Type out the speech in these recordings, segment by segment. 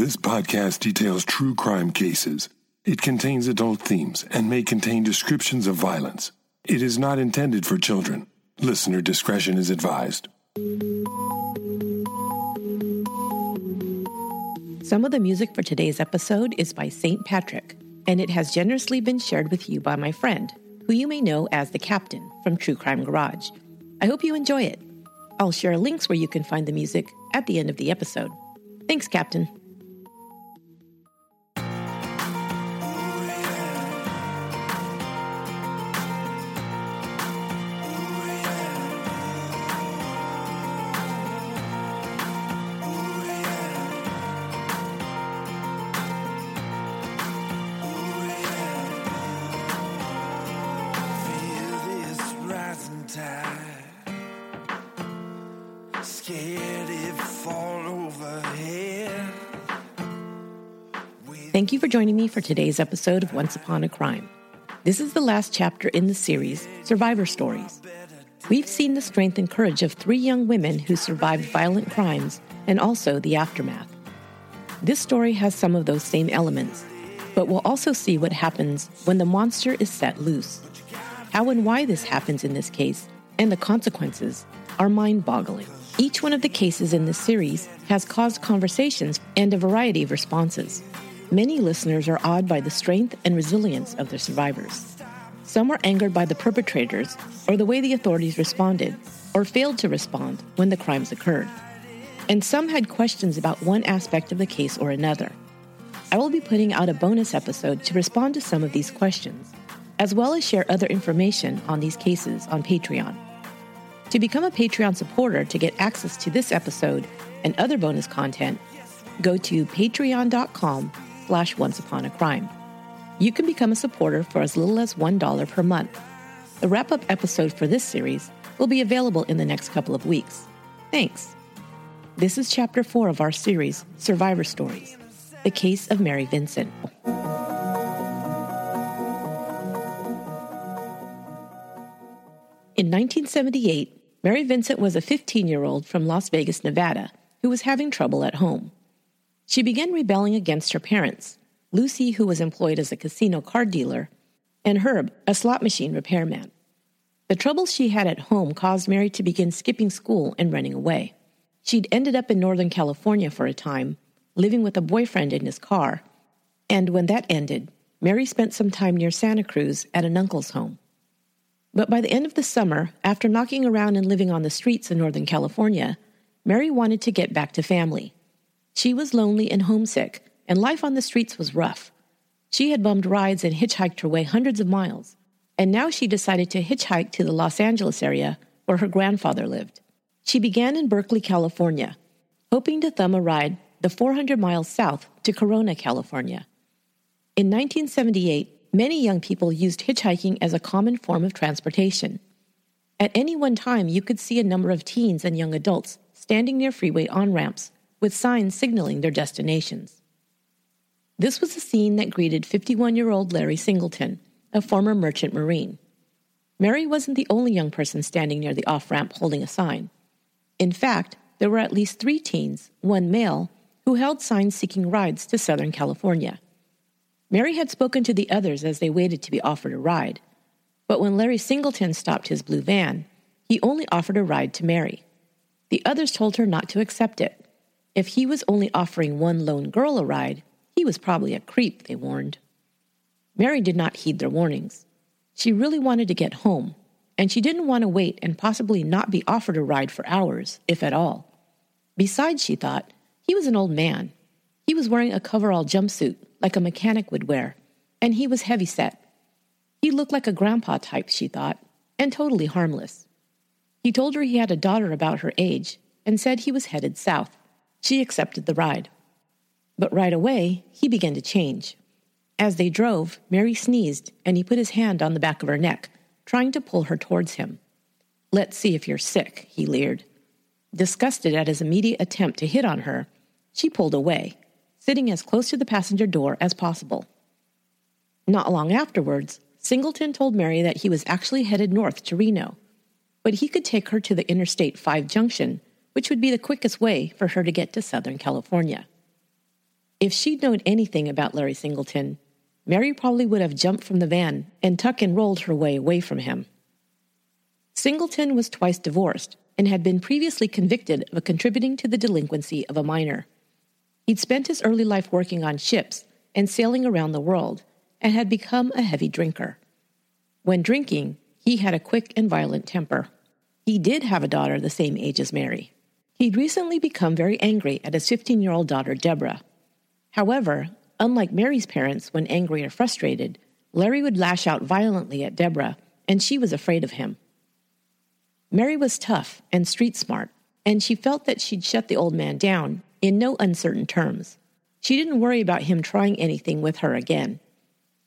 This podcast details true crime cases. It contains adult themes and may contain descriptions of violence. It is not intended for children. Listener discretion is advised. Some of the music for today's episode is by St. Patrick, and it has generously been shared with you by my friend, who you may know as the Captain from True Crime Garage. I hope you enjoy it. I'll share links where you can find the music at the end of the episode. Thanks, Captain. Me for today's episode of Once Upon a Crime. This is the last chapter in the series, Survivor Stories. We've seen the strength and courage of three young women who survived violent crimes and also the aftermath. This story has some of those same elements, but we'll also see what happens when the monster is set loose. How and why this happens in this case, and the consequences, are mind boggling. Each one of the cases in this series has caused conversations and a variety of responses. Many listeners are awed by the strength and resilience of the survivors. Some were angered by the perpetrators or the way the authorities responded or failed to respond when the crimes occurred. And some had questions about one aspect of the case or another. I will be putting out a bonus episode to respond to some of these questions, as well as share other information on these cases on Patreon. To become a Patreon supporter to get access to this episode and other bonus content, go to patreon.com slash once upon a crime. You can become a supporter for as little as $1 per month. The wrap-up episode for this series will be available in the next couple of weeks. Thanks. This is chapter 4 of our series, Survivor Stories, the case of Mary Vincent. In 1978, Mary Vincent was a 15 year old from Las Vegas, Nevada, who was having trouble at home. She began rebelling against her parents, Lucy, who was employed as a casino card dealer, and Herb, a slot machine repairman. The troubles she had at home caused Mary to begin skipping school and running away. She'd ended up in Northern California for a time, living with a boyfriend in his car, and when that ended, Mary spent some time near Santa Cruz at an uncle's home. But by the end of the summer, after knocking around and living on the streets in Northern California, Mary wanted to get back to family. She was lonely and homesick, and life on the streets was rough. She had bummed rides and hitchhiked her way hundreds of miles, and now she decided to hitchhike to the Los Angeles area where her grandfather lived. She began in Berkeley, California, hoping to thumb a ride the 400 miles south to Corona, California. In 1978, many young people used hitchhiking as a common form of transportation. At any one time, you could see a number of teens and young adults standing near freeway on ramps with signs signaling their destinations. This was the scene that greeted 51 year old Larry Singleton, a former merchant marine. Mary wasn't the only young person standing near the off ramp holding a sign. In fact, there were at least three teens, one male, who held signs seeking rides to Southern California. Mary had spoken to the others as they waited to be offered a ride, but when Larry Singleton stopped his blue van, he only offered a ride to Mary. The others told her not to accept it. If he was only offering one lone girl a ride, he was probably a creep, they warned. Mary did not heed their warnings. She really wanted to get home, and she didn't want to wait and possibly not be offered a ride for hours, if at all. Besides, she thought, he was an old man. He was wearing a coverall jumpsuit like a mechanic would wear, and he was heavy set. He looked like a grandpa type, she thought, and totally harmless. He told her he had a daughter about her age and said he was headed south. She accepted the ride. But right away, he began to change. As they drove, Mary sneezed and he put his hand on the back of her neck, trying to pull her towards him. Let's see if you're sick, he leered. Disgusted at his immediate attempt to hit on her, she pulled away, sitting as close to the passenger door as possible. Not long afterwards, Singleton told Mary that he was actually headed north to Reno, but he could take her to the Interstate 5 junction, which would be the quickest way for her to get to Southern California. If she'd known anything about Larry Singleton, Mary probably would have jumped from the van and tuck and rolled her way away from him. Singleton was twice divorced and had been previously convicted of contributing to the delinquency of a minor. He'd spent his early life working on ships and sailing around the world and had become a heavy drinker. When drinking, he had a quick and violent temper. He did have a daughter the same age as Mary. He'd recently become very angry at his 15 year old daughter, Deborah. However, unlike Mary's parents when angry or frustrated, Larry would lash out violently at Deborah, and she was afraid of him. Mary was tough and street smart, and she felt that she'd shut the old man down in no uncertain terms. She didn't worry about him trying anything with her again.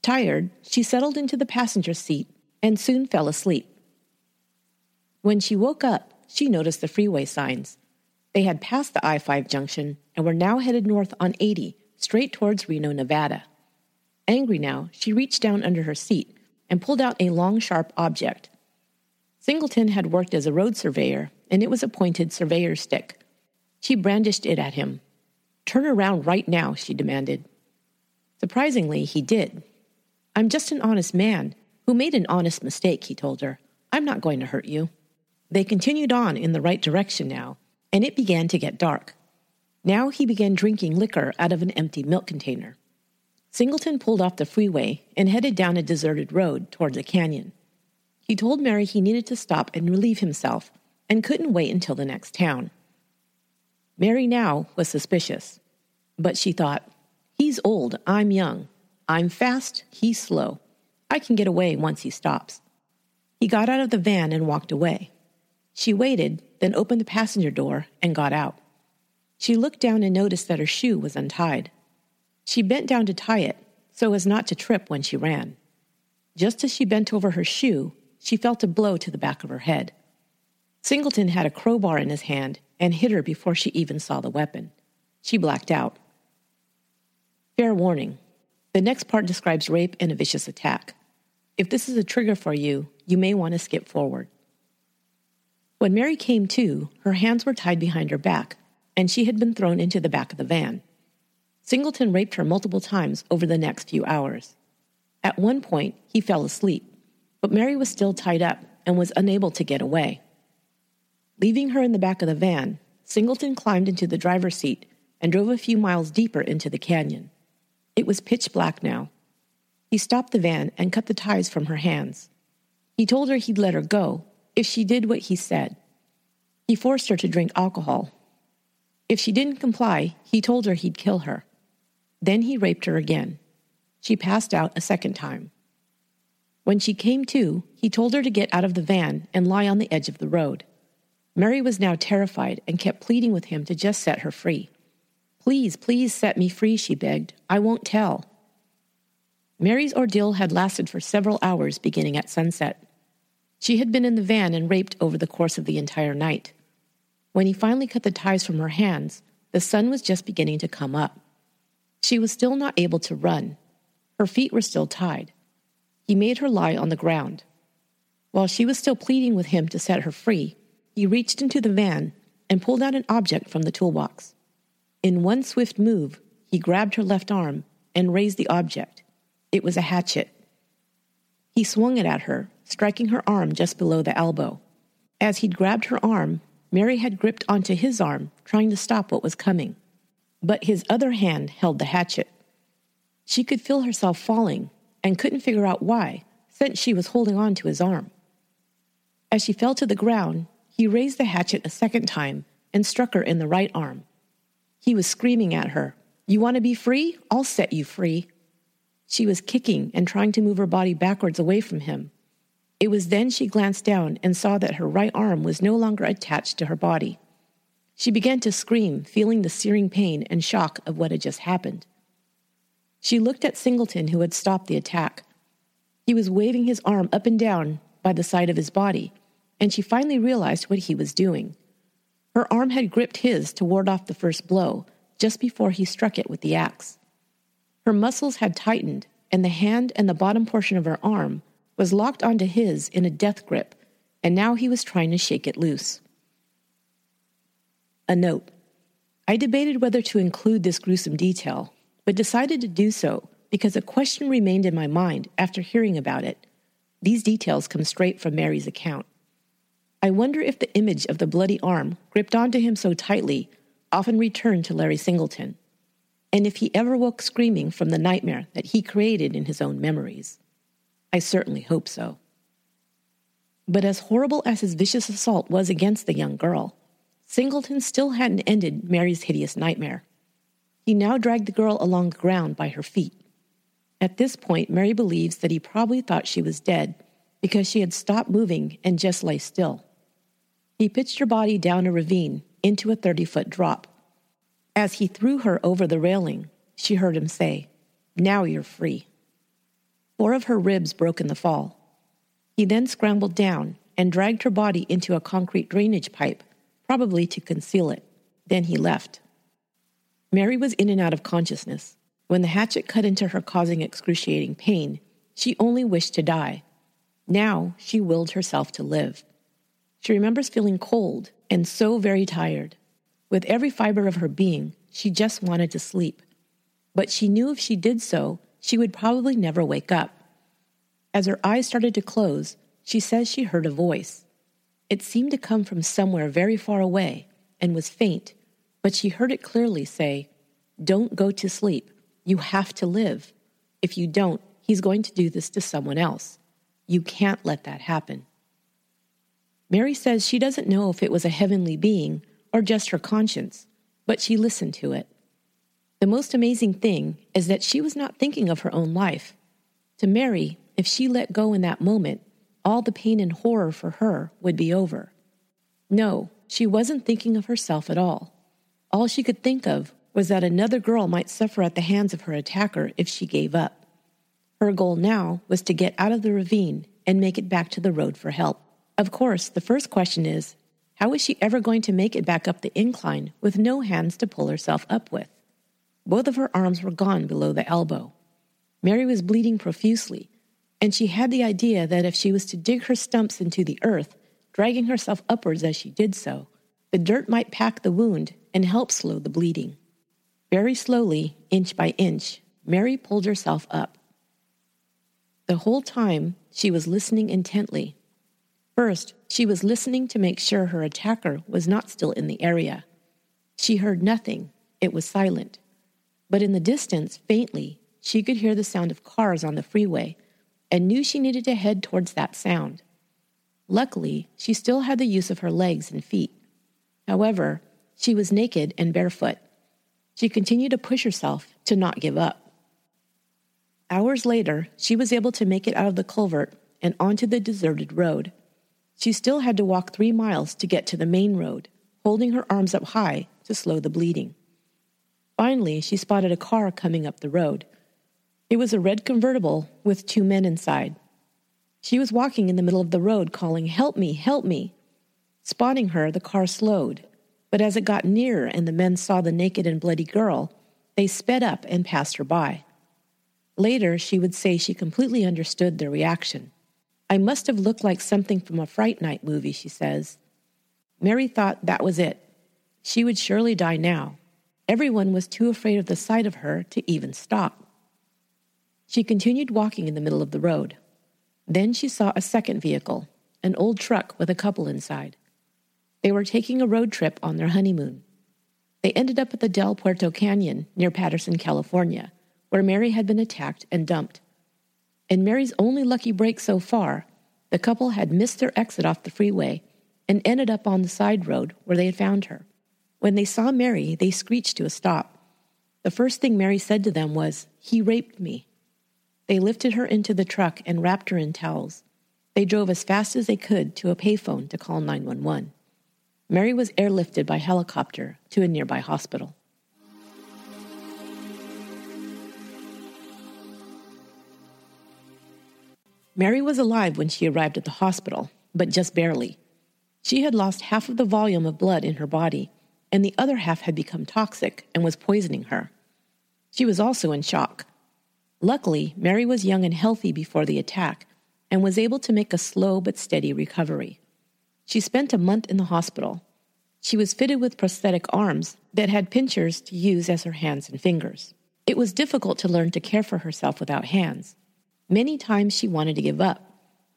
Tired, she settled into the passenger seat and soon fell asleep. When she woke up, she noticed the freeway signs. They had passed the I 5 junction and were now headed north on 80, straight towards Reno, Nevada. Angry now, she reached down under her seat and pulled out a long, sharp object. Singleton had worked as a road surveyor, and it was a pointed surveyor's stick. She brandished it at him. Turn around right now, she demanded. Surprisingly, he did. I'm just an honest man who made an honest mistake, he told her. I'm not going to hurt you. They continued on in the right direction now, and it began to get dark. Now he began drinking liquor out of an empty milk container. Singleton pulled off the freeway and headed down a deserted road toward the canyon. He told Mary he needed to stop and relieve himself and couldn't wait until the next town. Mary now was suspicious, but she thought, he's old, I'm young. I'm fast, he's slow. I can get away once he stops. He got out of the van and walked away. She waited, then opened the passenger door and got out. She looked down and noticed that her shoe was untied. She bent down to tie it so as not to trip when she ran. Just as she bent over her shoe, she felt a blow to the back of her head. Singleton had a crowbar in his hand and hit her before she even saw the weapon. She blacked out. Fair warning the next part describes rape and a vicious attack. If this is a trigger for you, you may want to skip forward. When Mary came to, her hands were tied behind her back, and she had been thrown into the back of the van. Singleton raped her multiple times over the next few hours. At one point, he fell asleep, but Mary was still tied up and was unable to get away. Leaving her in the back of the van, Singleton climbed into the driver's seat and drove a few miles deeper into the canyon. It was pitch black now. He stopped the van and cut the ties from her hands. He told her he'd let her go if she did what he said. He forced her to drink alcohol. If she didn't comply, he told her he'd kill her. Then he raped her again. She passed out a second time. When she came to, he told her to get out of the van and lie on the edge of the road. Mary was now terrified and kept pleading with him to just set her free. Please, please set me free, she begged. I won't tell. Mary's ordeal had lasted for several hours beginning at sunset. She had been in the van and raped over the course of the entire night. When he finally cut the ties from her hands, the sun was just beginning to come up. She was still not able to run. Her feet were still tied. He made her lie on the ground. While she was still pleading with him to set her free, he reached into the van and pulled out an object from the toolbox. In one swift move, he grabbed her left arm and raised the object. It was a hatchet. He swung it at her, striking her arm just below the elbow. As he'd grabbed her arm, Mary had gripped onto his arm, trying to stop what was coming. But his other hand held the hatchet. She could feel herself falling and couldn't figure out why, since she was holding on to his arm. As she fell to the ground, he raised the hatchet a second time and struck her in the right arm. He was screaming at her, You want to be free? I'll set you free. She was kicking and trying to move her body backwards away from him. It was then she glanced down and saw that her right arm was no longer attached to her body. She began to scream, feeling the searing pain and shock of what had just happened. She looked at Singleton, who had stopped the attack. He was waving his arm up and down by the side of his body, and she finally realized what he was doing. Her arm had gripped his to ward off the first blow, just before he struck it with the axe. Her muscles had tightened, and the hand and the bottom portion of her arm was locked onto his in a death grip, and now he was trying to shake it loose. A note. I debated whether to include this gruesome detail, but decided to do so because a question remained in my mind after hearing about it. These details come straight from Mary's account. I wonder if the image of the bloody arm gripped onto him so tightly often returned to Larry Singleton, and if he ever woke screaming from the nightmare that he created in his own memories. I certainly hope so. But as horrible as his vicious assault was against the young girl, Singleton still hadn't ended Mary's hideous nightmare. He now dragged the girl along the ground by her feet. At this point, Mary believes that he probably thought she was dead because she had stopped moving and just lay still. He pitched her body down a ravine into a 30 foot drop. As he threw her over the railing, she heard him say, Now you're free. Four of her ribs broke in the fall. He then scrambled down and dragged her body into a concrete drainage pipe, probably to conceal it. Then he left. Mary was in and out of consciousness. When the hatchet cut into her, causing excruciating pain, she only wished to die. Now she willed herself to live. She remembers feeling cold and so very tired. With every fiber of her being, she just wanted to sleep. But she knew if she did so, she would probably never wake up. As her eyes started to close, she says she heard a voice. It seemed to come from somewhere very far away and was faint, but she heard it clearly say, Don't go to sleep. You have to live. If you don't, he's going to do this to someone else. You can't let that happen. Mary says she doesn't know if it was a heavenly being or just her conscience, but she listened to it. The most amazing thing is that she was not thinking of her own life. To Mary, if she let go in that moment, all the pain and horror for her would be over. No, she wasn't thinking of herself at all. All she could think of was that another girl might suffer at the hands of her attacker if she gave up. Her goal now was to get out of the ravine and make it back to the road for help. Of course, the first question is how is she ever going to make it back up the incline with no hands to pull herself up with? Both of her arms were gone below the elbow. Mary was bleeding profusely, and she had the idea that if she was to dig her stumps into the earth, dragging herself upwards as she did so, the dirt might pack the wound and help slow the bleeding. Very slowly, inch by inch, Mary pulled herself up. The whole time, she was listening intently. First, she was listening to make sure her attacker was not still in the area. She heard nothing, it was silent. But in the distance, faintly, she could hear the sound of cars on the freeway and knew she needed to head towards that sound. Luckily, she still had the use of her legs and feet. However, she was naked and barefoot. She continued to push herself to not give up. Hours later, she was able to make it out of the culvert and onto the deserted road. She still had to walk three miles to get to the main road, holding her arms up high to slow the bleeding. Finally, she spotted a car coming up the road. It was a red convertible with two men inside. She was walking in the middle of the road, calling, Help me, help me. Spotting her, the car slowed, but as it got nearer and the men saw the naked and bloody girl, they sped up and passed her by. Later, she would say she completely understood their reaction. I must have looked like something from a Fright Night movie, she says. Mary thought that was it. She would surely die now. Everyone was too afraid of the sight of her to even stop. She continued walking in the middle of the road. Then she saw a second vehicle, an old truck with a couple inside. They were taking a road trip on their honeymoon. They ended up at the Del Puerto Canyon near Patterson, California, where Mary had been attacked and dumped. In Mary's only lucky break so far, the couple had missed their exit off the freeway and ended up on the side road where they had found her. When they saw Mary, they screeched to a stop. The first thing Mary said to them was, He raped me. They lifted her into the truck and wrapped her in towels. They drove as fast as they could to a payphone to call 911. Mary was airlifted by helicopter to a nearby hospital. Mary was alive when she arrived at the hospital, but just barely. She had lost half of the volume of blood in her body, and the other half had become toxic and was poisoning her. She was also in shock. Luckily, Mary was young and healthy before the attack and was able to make a slow but steady recovery. She spent a month in the hospital. She was fitted with prosthetic arms that had pinchers to use as her hands and fingers. It was difficult to learn to care for herself without hands. Many times she wanted to give up,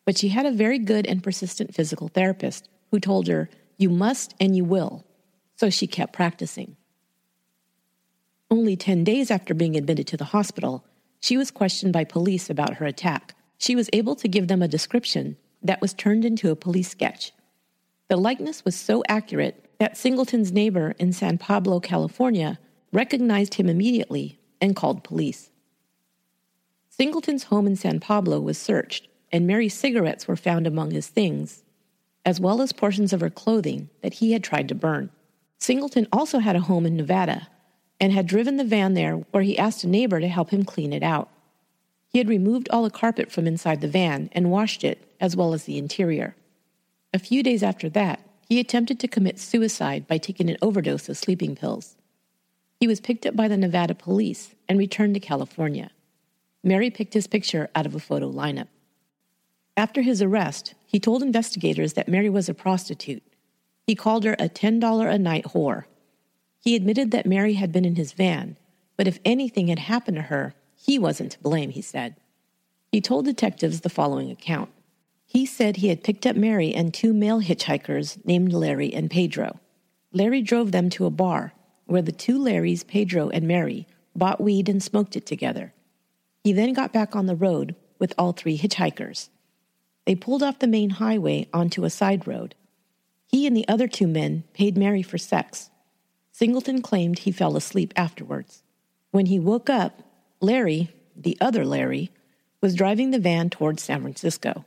but she had a very good and persistent physical therapist who told her, You must and you will. So she kept practicing. Only 10 days after being admitted to the hospital, she was questioned by police about her attack. She was able to give them a description that was turned into a police sketch. The likeness was so accurate that Singleton's neighbor in San Pablo, California, recognized him immediately and called police. Singleton's home in San Pablo was searched, and Mary's cigarettes were found among his things, as well as portions of her clothing that he had tried to burn. Singleton also had a home in Nevada and had driven the van there where he asked a neighbor to help him clean it out. He had removed all the carpet from inside the van and washed it, as well as the interior. A few days after that, he attempted to commit suicide by taking an overdose of sleeping pills. He was picked up by the Nevada police and returned to California. Mary picked his picture out of a photo lineup. After his arrest, he told investigators that Mary was a prostitute. He called her a $10 a night whore. He admitted that Mary had been in his van, but if anything had happened to her, he wasn't to blame, he said. He told detectives the following account. He said he had picked up Mary and two male hitchhikers named Larry and Pedro. Larry drove them to a bar where the two Larrys, Pedro and Mary, bought weed and smoked it together. He then got back on the road with all three hitchhikers. They pulled off the main highway onto a side road. He and the other two men paid Mary for sex. Singleton claimed he fell asleep afterwards. When he woke up, Larry, the other Larry, was driving the van towards San Francisco.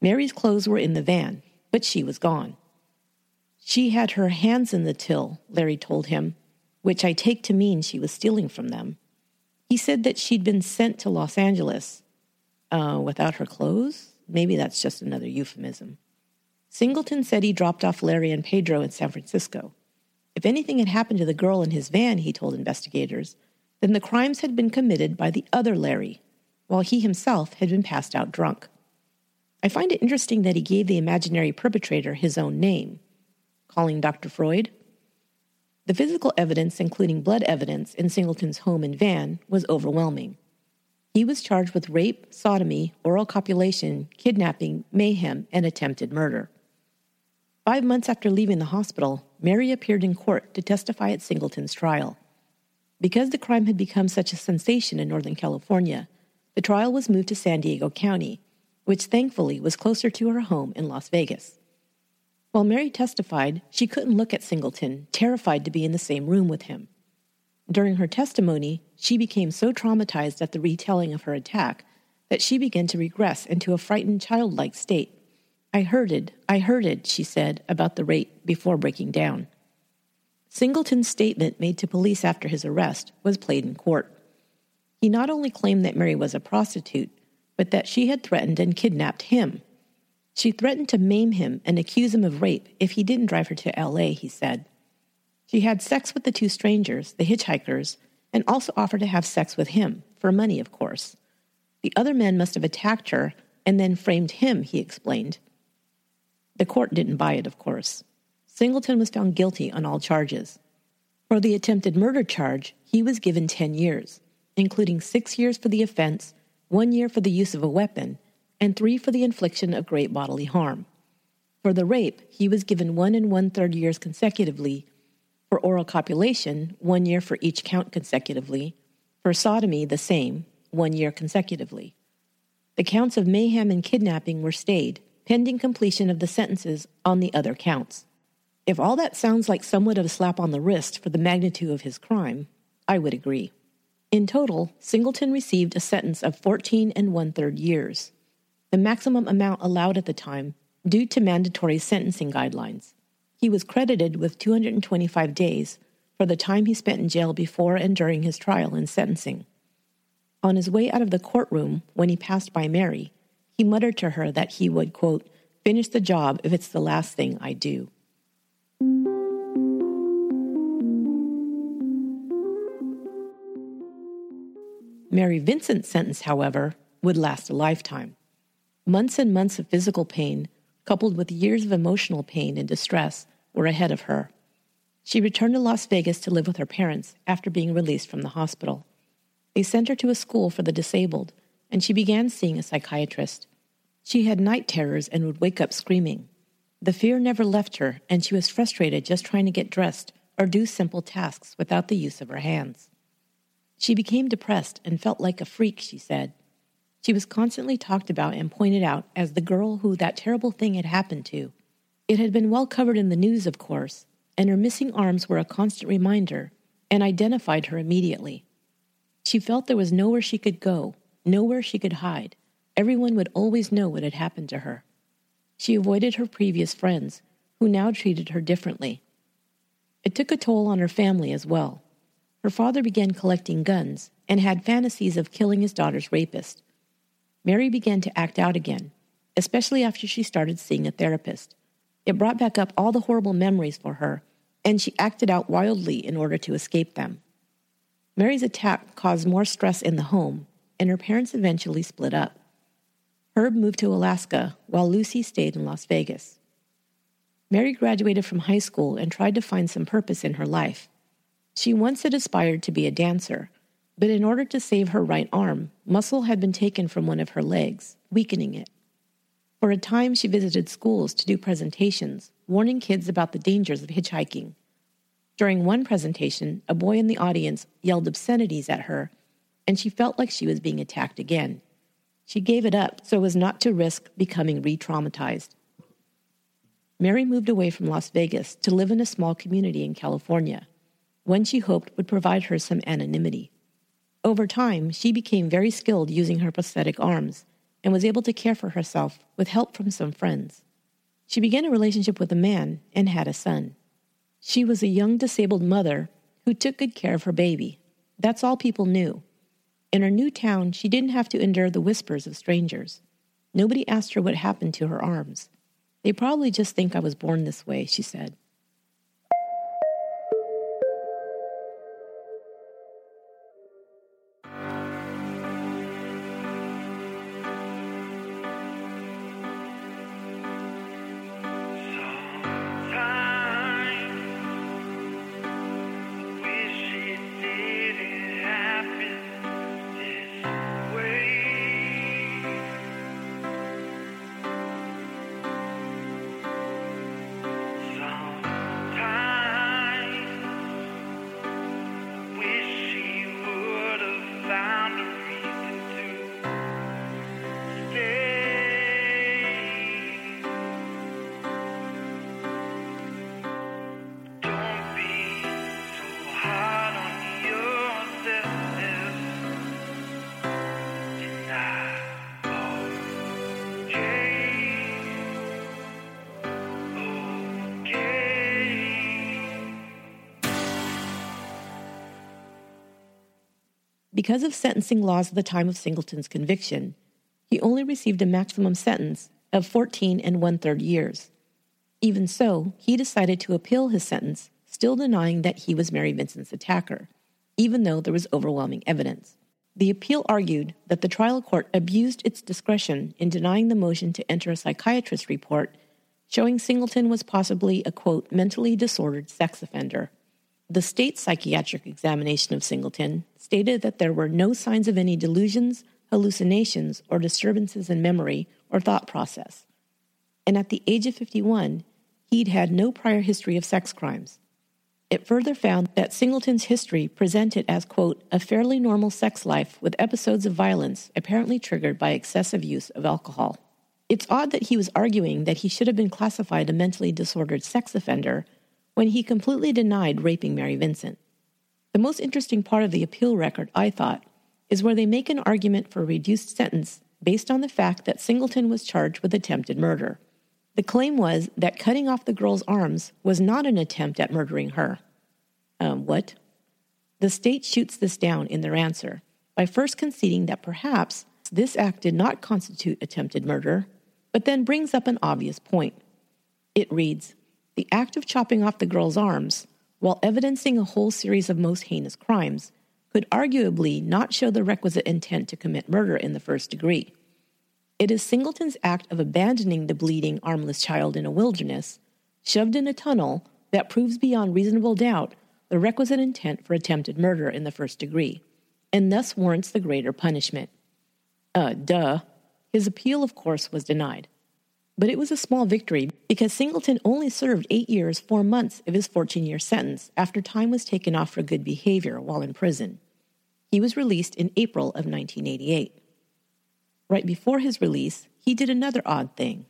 Mary's clothes were in the van, but she was gone. She had her hands in the till, Larry told him, which I take to mean she was stealing from them. He said that she'd been sent to Los Angeles. Uh, without her clothes? Maybe that's just another euphemism. Singleton said he dropped off Larry and Pedro in San Francisco. If anything had happened to the girl in his van, he told investigators, then the crimes had been committed by the other Larry, while he himself had been passed out drunk. I find it interesting that he gave the imaginary perpetrator his own name, calling Dr. Freud. The physical evidence, including blood evidence, in Singleton's home and van was overwhelming. He was charged with rape, sodomy, oral copulation, kidnapping, mayhem, and attempted murder. Five months after leaving the hospital, Mary appeared in court to testify at Singleton's trial. Because the crime had become such a sensation in Northern California, the trial was moved to San Diego County, which thankfully was closer to her home in Las Vegas. While Mary testified, she couldn't look at Singleton, terrified to be in the same room with him. During her testimony, she became so traumatized at the retelling of her attack that she began to regress into a frightened childlike state. I heard it, I heard it, she said about the rape before breaking down. Singleton's statement made to police after his arrest was played in court. He not only claimed that Mary was a prostitute, but that she had threatened and kidnapped him. She threatened to maim him and accuse him of rape if he didn't drive her to LA, he said. She had sex with the two strangers, the hitchhikers, and also offered to have sex with him, for money, of course. The other men must have attacked her and then framed him, he explained. The court didn't buy it, of course. Singleton was found guilty on all charges. For the attempted murder charge, he was given 10 years, including six years for the offense, one year for the use of a weapon, and three for the infliction of great bodily harm. For the rape, he was given one and one third years consecutively for oral copulation, one year for each count consecutively. For sodomy, the same, one year consecutively. The counts of mayhem and kidnapping were stayed, pending completion of the sentences on the other counts. If all that sounds like somewhat of a slap on the wrist for the magnitude of his crime, I would agree. In total, Singleton received a sentence of 14 and one third years, the maximum amount allowed at the time due to mandatory sentencing guidelines. He was credited with 225 days for the time he spent in jail before and during his trial and sentencing. On his way out of the courtroom, when he passed by Mary, he muttered to her that he would, quote, finish the job if it's the last thing I do. Mary Vincent's sentence, however, would last a lifetime. Months and months of physical pain, coupled with years of emotional pain and distress, were ahead of her. She returned to Las Vegas to live with her parents after being released from the hospital. They sent her to a school for the disabled, and she began seeing a psychiatrist. She had night terrors and would wake up screaming. The fear never left her, and she was frustrated just trying to get dressed or do simple tasks without the use of her hands. She became depressed and felt like a freak, she said. She was constantly talked about and pointed out as the girl who that terrible thing had happened to. It had been well covered in the news, of course, and her missing arms were a constant reminder and identified her immediately. She felt there was nowhere she could go, nowhere she could hide. Everyone would always know what had happened to her. She avoided her previous friends, who now treated her differently. It took a toll on her family as well. Her father began collecting guns and had fantasies of killing his daughter's rapist. Mary began to act out again, especially after she started seeing a therapist. It brought back up all the horrible memories for her, and she acted out wildly in order to escape them. Mary's attack caused more stress in the home, and her parents eventually split up. Herb moved to Alaska while Lucy stayed in Las Vegas. Mary graduated from high school and tried to find some purpose in her life. She once had aspired to be a dancer, but in order to save her right arm, muscle had been taken from one of her legs, weakening it. For a time, she visited schools to do presentations, warning kids about the dangers of hitchhiking. During one presentation, a boy in the audience yelled obscenities at her, and she felt like she was being attacked again. She gave it up so as not to risk becoming re traumatized. Mary moved away from Las Vegas to live in a small community in California, one she hoped would provide her some anonymity. Over time, she became very skilled using her prosthetic arms and was able to care for herself with help from some friends. She began a relationship with a man and had a son. She was a young disabled mother who took good care of her baby. That's all people knew. In her new town, she didn't have to endure the whispers of strangers. Nobody asked her what happened to her arms. They probably just think I was born this way, she said. Because of sentencing laws at the time of Singleton's conviction, he only received a maximum sentence of 14 and one third years. Even so, he decided to appeal his sentence, still denying that he was Mary Vincent's attacker, even though there was overwhelming evidence. The appeal argued that the trial court abused its discretion in denying the motion to enter a psychiatrist report showing Singleton was possibly a quote, mentally disordered sex offender. The state psychiatric examination of Singleton stated that there were no signs of any delusions, hallucinations, or disturbances in memory or thought process. And at the age of 51, he'd had no prior history of sex crimes. It further found that Singleton's history presented as, quote, a fairly normal sex life with episodes of violence apparently triggered by excessive use of alcohol. It's odd that he was arguing that he should have been classified a mentally disordered sex offender when he completely denied raping Mary Vincent. The most interesting part of the appeal record, I thought, is where they make an argument for a reduced sentence based on the fact that Singleton was charged with attempted murder. The claim was that cutting off the girl's arms was not an attempt at murdering her. Um, what? The state shoots this down in their answer by first conceding that perhaps this act did not constitute attempted murder, but then brings up an obvious point. It reads the act of chopping off the girl's arms, while evidencing a whole series of most heinous crimes, could arguably not show the requisite intent to commit murder in the first degree. It is Singleton's act of abandoning the bleeding, armless child in a wilderness, shoved in a tunnel, that proves beyond reasonable doubt the requisite intent for attempted murder in the first degree. and thus warrants the greater punishment. Uh, duh. His appeal, of course, was denied. But it was a small victory because Singleton only served eight years, four months of his 14 year sentence after time was taken off for good behavior while in prison. He was released in April of 1988. Right before his release, he did another odd thing.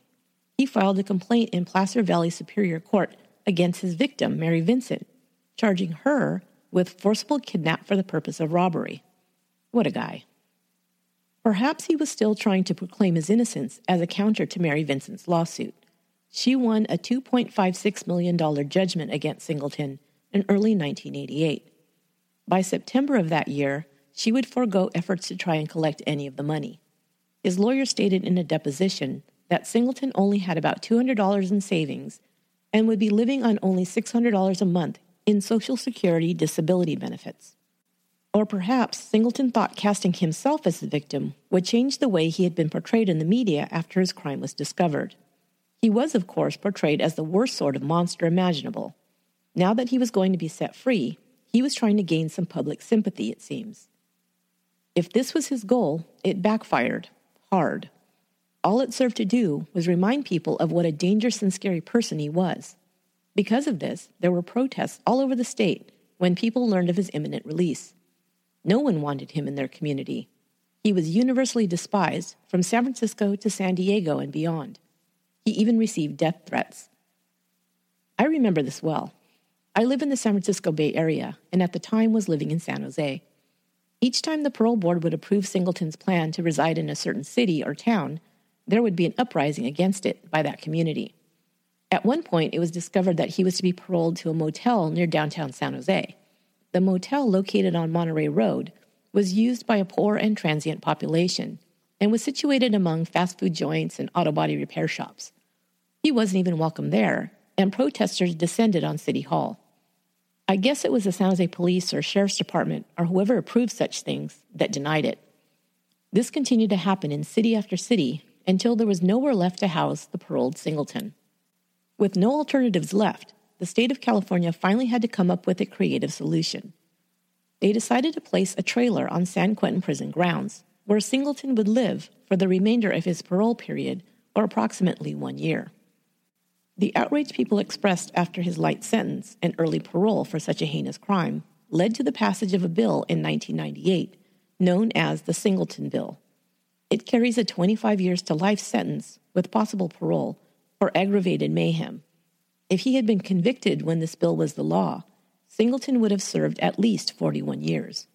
He filed a complaint in Placer Valley Superior Court against his victim, Mary Vincent, charging her with forcible kidnap for the purpose of robbery. What a guy. Perhaps he was still trying to proclaim his innocence as a counter to Mary Vincent's lawsuit. She won a $2.56 million judgment against Singleton in early 1988. By September of that year, she would forego efforts to try and collect any of the money. His lawyer stated in a deposition that Singleton only had about $200 in savings and would be living on only $600 a month in Social Security disability benefits. Or perhaps Singleton thought casting himself as the victim would change the way he had been portrayed in the media after his crime was discovered. He was, of course, portrayed as the worst sort of monster imaginable. Now that he was going to be set free, he was trying to gain some public sympathy, it seems. If this was his goal, it backfired hard. All it served to do was remind people of what a dangerous and scary person he was. Because of this, there were protests all over the state when people learned of his imminent release. No one wanted him in their community. He was universally despised from San Francisco to San Diego and beyond. He even received death threats. I remember this well. I live in the San Francisco Bay Area and at the time was living in San Jose. Each time the parole board would approve Singleton's plan to reside in a certain city or town, there would be an uprising against it by that community. At one point, it was discovered that he was to be paroled to a motel near downtown San Jose. The motel, located on Monterey Road, was used by a poor and transient population and was situated among fast food joints and auto body repair shops. He wasn't even welcome there, and protesters descended on City Hall. I guess it was the San Jose Police or Sheriff's Department or whoever approved such things that denied it. This continued to happen in city after city until there was nowhere left to house the paroled Singleton. With no alternatives left, the state of California finally had to come up with a creative solution. They decided to place a trailer on San Quentin prison grounds, where Singleton would live for the remainder of his parole period, or approximately one year. The outrage people expressed after his light sentence and early parole for such a heinous crime led to the passage of a bill in 1998 known as the Singleton Bill. It carries a 25 years to life sentence with possible parole for aggravated mayhem. If he had been convicted when this bill was the law, Singleton would have served at least 41 years.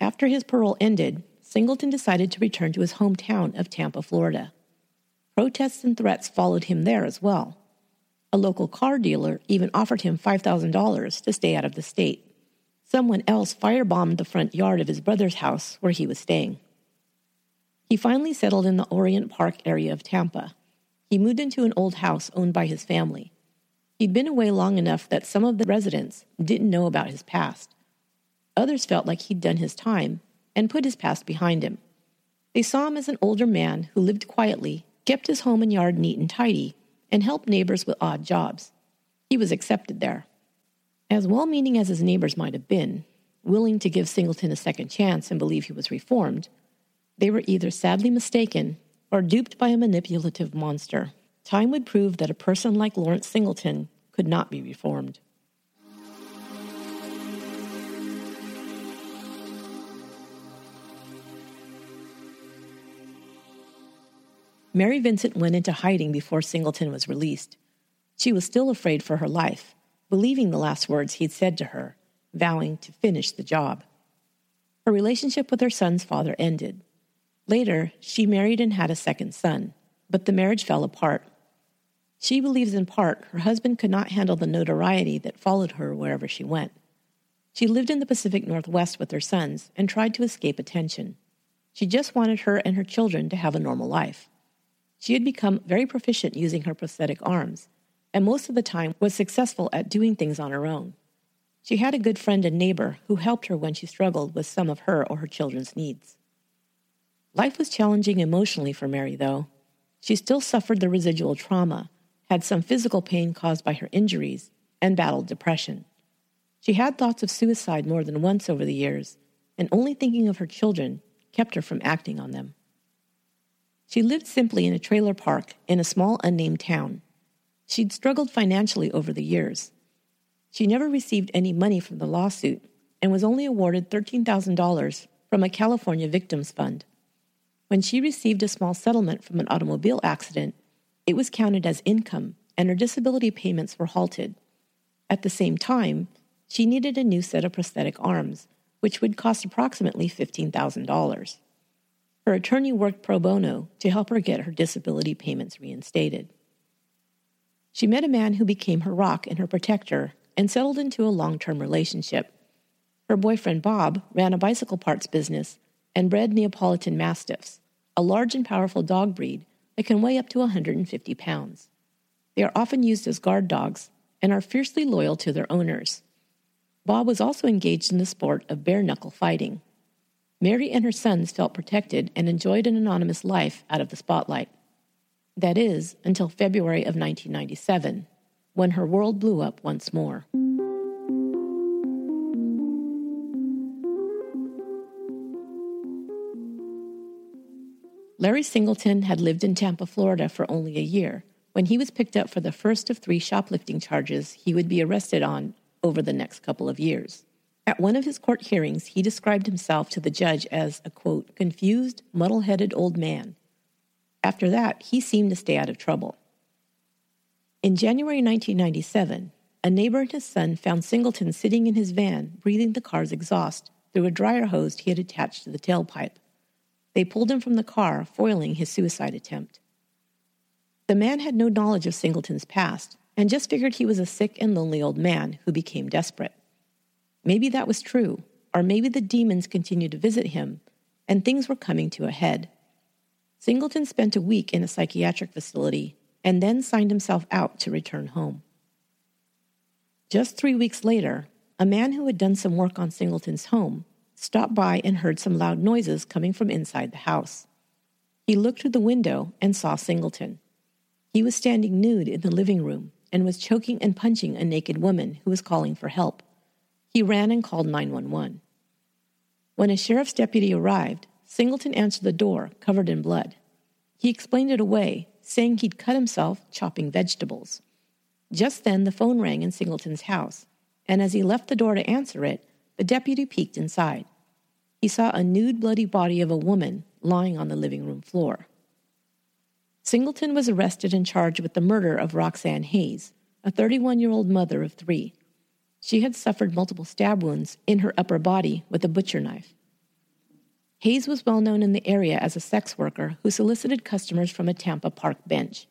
After his parole ended, Singleton decided to return to his hometown of Tampa, Florida. Protests and threats followed him there as well. A local car dealer even offered him $5,000 to stay out of the state. Someone else firebombed the front yard of his brother's house where he was staying. He finally settled in the Orient Park area of Tampa. He moved into an old house owned by his family. He'd been away long enough that some of the residents didn't know about his past. Others felt like he'd done his time and put his past behind him. They saw him as an older man who lived quietly kept his home and yard neat and tidy, and helped neighbors with odd jobs. He was accepted there. As well meaning as his neighbors might have been, willing to give Singleton a second chance and believe he was reformed, they were either sadly mistaken or duped by a manipulative monster. Time would prove that a person like Lawrence Singleton could not be reformed. Mary Vincent went into hiding before Singleton was released. She was still afraid for her life, believing the last words he'd said to her, vowing to finish the job. Her relationship with her son's father ended. Later, she married and had a second son, but the marriage fell apart. She believes in part her husband could not handle the notoriety that followed her wherever she went. She lived in the Pacific Northwest with her sons and tried to escape attention. She just wanted her and her children to have a normal life. She had become very proficient using her prosthetic arms, and most of the time was successful at doing things on her own. She had a good friend and neighbor who helped her when she struggled with some of her or her children's needs. Life was challenging emotionally for Mary, though. She still suffered the residual trauma, had some physical pain caused by her injuries, and battled depression. She had thoughts of suicide more than once over the years, and only thinking of her children kept her from acting on them. She lived simply in a trailer park in a small unnamed town. She'd struggled financially over the years. She never received any money from the lawsuit and was only awarded $13,000 from a California Victims Fund. When she received a small settlement from an automobile accident, it was counted as income and her disability payments were halted. At the same time, she needed a new set of prosthetic arms, which would cost approximately $15,000. Her attorney worked pro bono to help her get her disability payments reinstated. She met a man who became her rock and her protector and settled into a long term relationship. Her boyfriend Bob ran a bicycle parts business and bred Neapolitan Mastiffs, a large and powerful dog breed that can weigh up to 150 pounds. They are often used as guard dogs and are fiercely loyal to their owners. Bob was also engaged in the sport of bare knuckle fighting. Mary and her sons felt protected and enjoyed an anonymous life out of the spotlight. That is, until February of 1997, when her world blew up once more. Larry Singleton had lived in Tampa, Florida for only a year when he was picked up for the first of three shoplifting charges he would be arrested on over the next couple of years. At one of his court hearings, he described himself to the judge as a quote, confused, muddle headed old man. After that, he seemed to stay out of trouble. In January 1997, a neighbor and his son found Singleton sitting in his van, breathing the car's exhaust through a dryer hose he had attached to the tailpipe. They pulled him from the car, foiling his suicide attempt. The man had no knowledge of Singleton's past and just figured he was a sick and lonely old man who became desperate. Maybe that was true, or maybe the demons continued to visit him and things were coming to a head. Singleton spent a week in a psychiatric facility and then signed himself out to return home. Just three weeks later, a man who had done some work on Singleton's home stopped by and heard some loud noises coming from inside the house. He looked through the window and saw Singleton. He was standing nude in the living room and was choking and punching a naked woman who was calling for help. He ran and called 911. When a sheriff's deputy arrived, Singleton answered the door, covered in blood. He explained it away, saying he'd cut himself chopping vegetables. Just then, the phone rang in Singleton's house, and as he left the door to answer it, the deputy peeked inside. He saw a nude, bloody body of a woman lying on the living room floor. Singleton was arrested and charged with the murder of Roxanne Hayes, a 31 year old mother of three. She had suffered multiple stab wounds in her upper body with a butcher knife. Hayes was well known in the area as a sex worker who solicited customers from a Tampa park bench.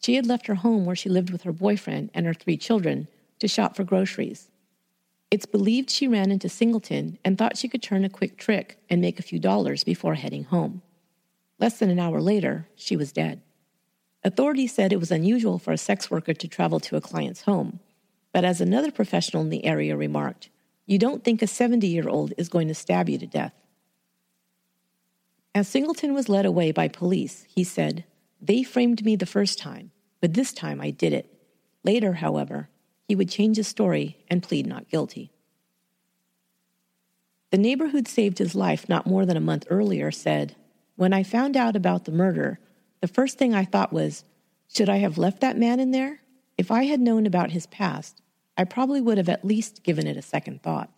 She had left her home where she lived with her boyfriend and her three children to shop for groceries. It's believed she ran into Singleton and thought she could turn a quick trick and make a few dollars before heading home. Less than an hour later, she was dead. Authorities said it was unusual for a sex worker to travel to a client's home, but as another professional in the area remarked, you don't think a 70 year old is going to stab you to death. As Singleton was led away by police, he said, They framed me the first time, but this time I did it. Later, however, he would change his story and plead not guilty. The neighbor who'd saved his life not more than a month earlier said, When I found out about the murder, the first thing I thought was, should I have left that man in there? If I had known about his past, I probably would have at least given it a second thought.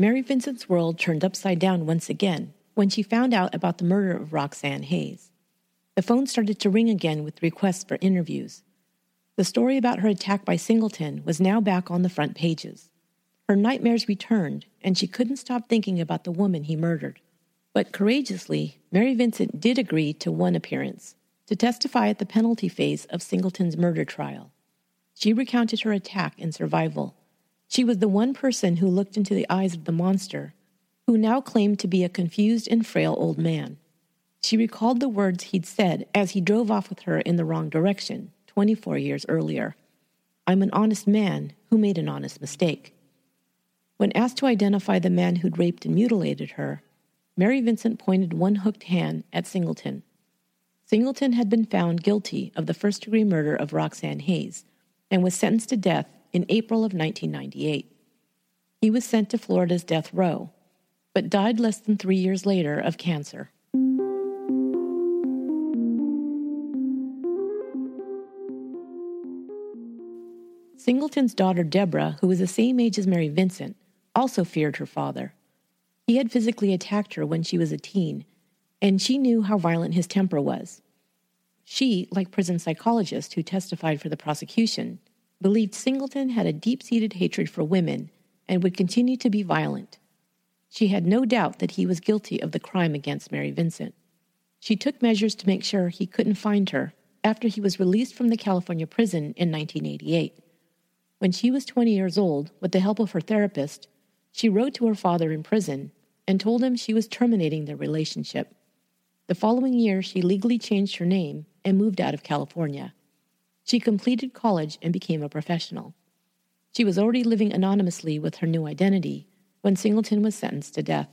Mary Vincent's world turned upside down once again when she found out about the murder of Roxanne Hayes. The phone started to ring again with requests for interviews. The story about her attack by Singleton was now back on the front pages. Her nightmares returned, and she couldn't stop thinking about the woman he murdered. But courageously, Mary Vincent did agree to one appearance to testify at the penalty phase of Singleton's murder trial. She recounted her attack and survival. She was the one person who looked into the eyes of the monster, who now claimed to be a confused and frail old man. She recalled the words he'd said as he drove off with her in the wrong direction 24 years earlier. I'm an honest man who made an honest mistake. When asked to identify the man who'd raped and mutilated her, Mary Vincent pointed one hooked hand at Singleton. Singleton had been found guilty of the first degree murder of Roxanne Hayes and was sentenced to death in April of 1998. He was sent to Florida's death row, but died less than three years later of cancer. Singleton's daughter Deborah, who was the same age as Mary Vincent, also feared her father. He had physically attacked her when she was a teen, and she knew how violent his temper was. She, like prison psychologists who testified for the prosecution, believed Singleton had a deep seated hatred for women and would continue to be violent. She had no doubt that he was guilty of the crime against Mary Vincent. She took measures to make sure he couldn't find her after he was released from the California prison in 1988. When she was 20 years old, with the help of her therapist, she wrote to her father in prison and told him she was terminating their relationship. The following year, she legally changed her name and moved out of California. She completed college and became a professional. She was already living anonymously with her new identity when Singleton was sentenced to death.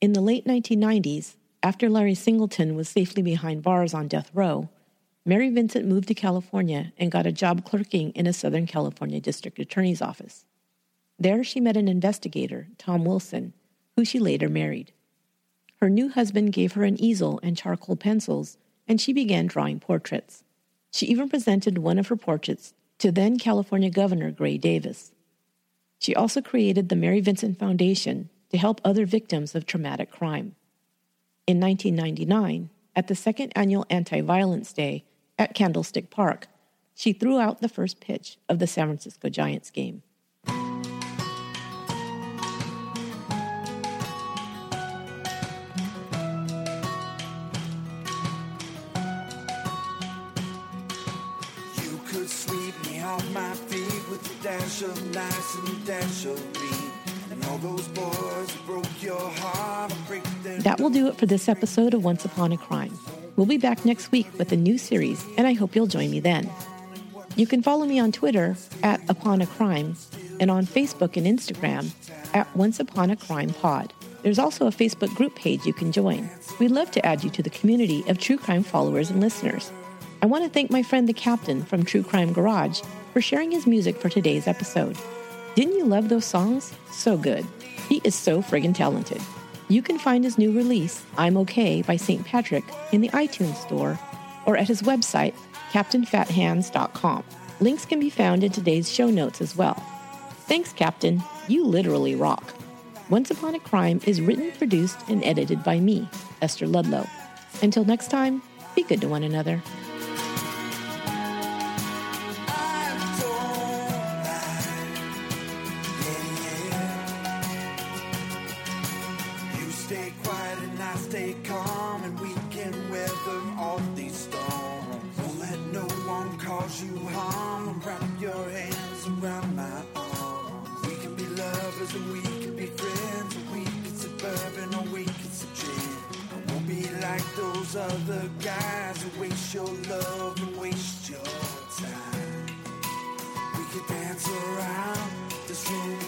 In the late 1990s, after Larry Singleton was safely behind bars on death row, Mary Vincent moved to California and got a job clerking in a Southern California district attorney's office. There she met an investigator, Tom Wilson, who she later married. Her new husband gave her an easel and charcoal pencils, and she began drawing portraits. She even presented one of her portraits to then California Governor Gray Davis. She also created the Mary Vincent Foundation to help other victims of traumatic crime. In 1999, at the second annual Anti Violence Day at Candlestick Park, she threw out the first pitch of the San Francisco Giants game. Nice and. And all those boys broke your heart break That will do it for this episode of Once Upon a Crime. We'll be back next week with a new series, and I hope you'll join me then. You can follow me on Twitter at Upon a Crime and on Facebook and Instagram at Once Upon a Crime Pod. There's also a Facebook group page you can join. We'd love to add you to the community of true crime followers and listeners. I want to thank my friend the Captain from True Crime Garage for sharing his music for today's episode. Didn't you love those songs? So good. He is so friggin' talented. You can find his new release, I'm Okay by St. Patrick, in the iTunes Store or at his website, CaptainFatHands.com. Links can be found in today's show notes as well. Thanks, Captain. You literally rock. Once Upon a Crime is written, produced, and edited by me, Esther Ludlow. Until next time, be good to one another. Other guys who waste your love and waste your time. We could dance around this room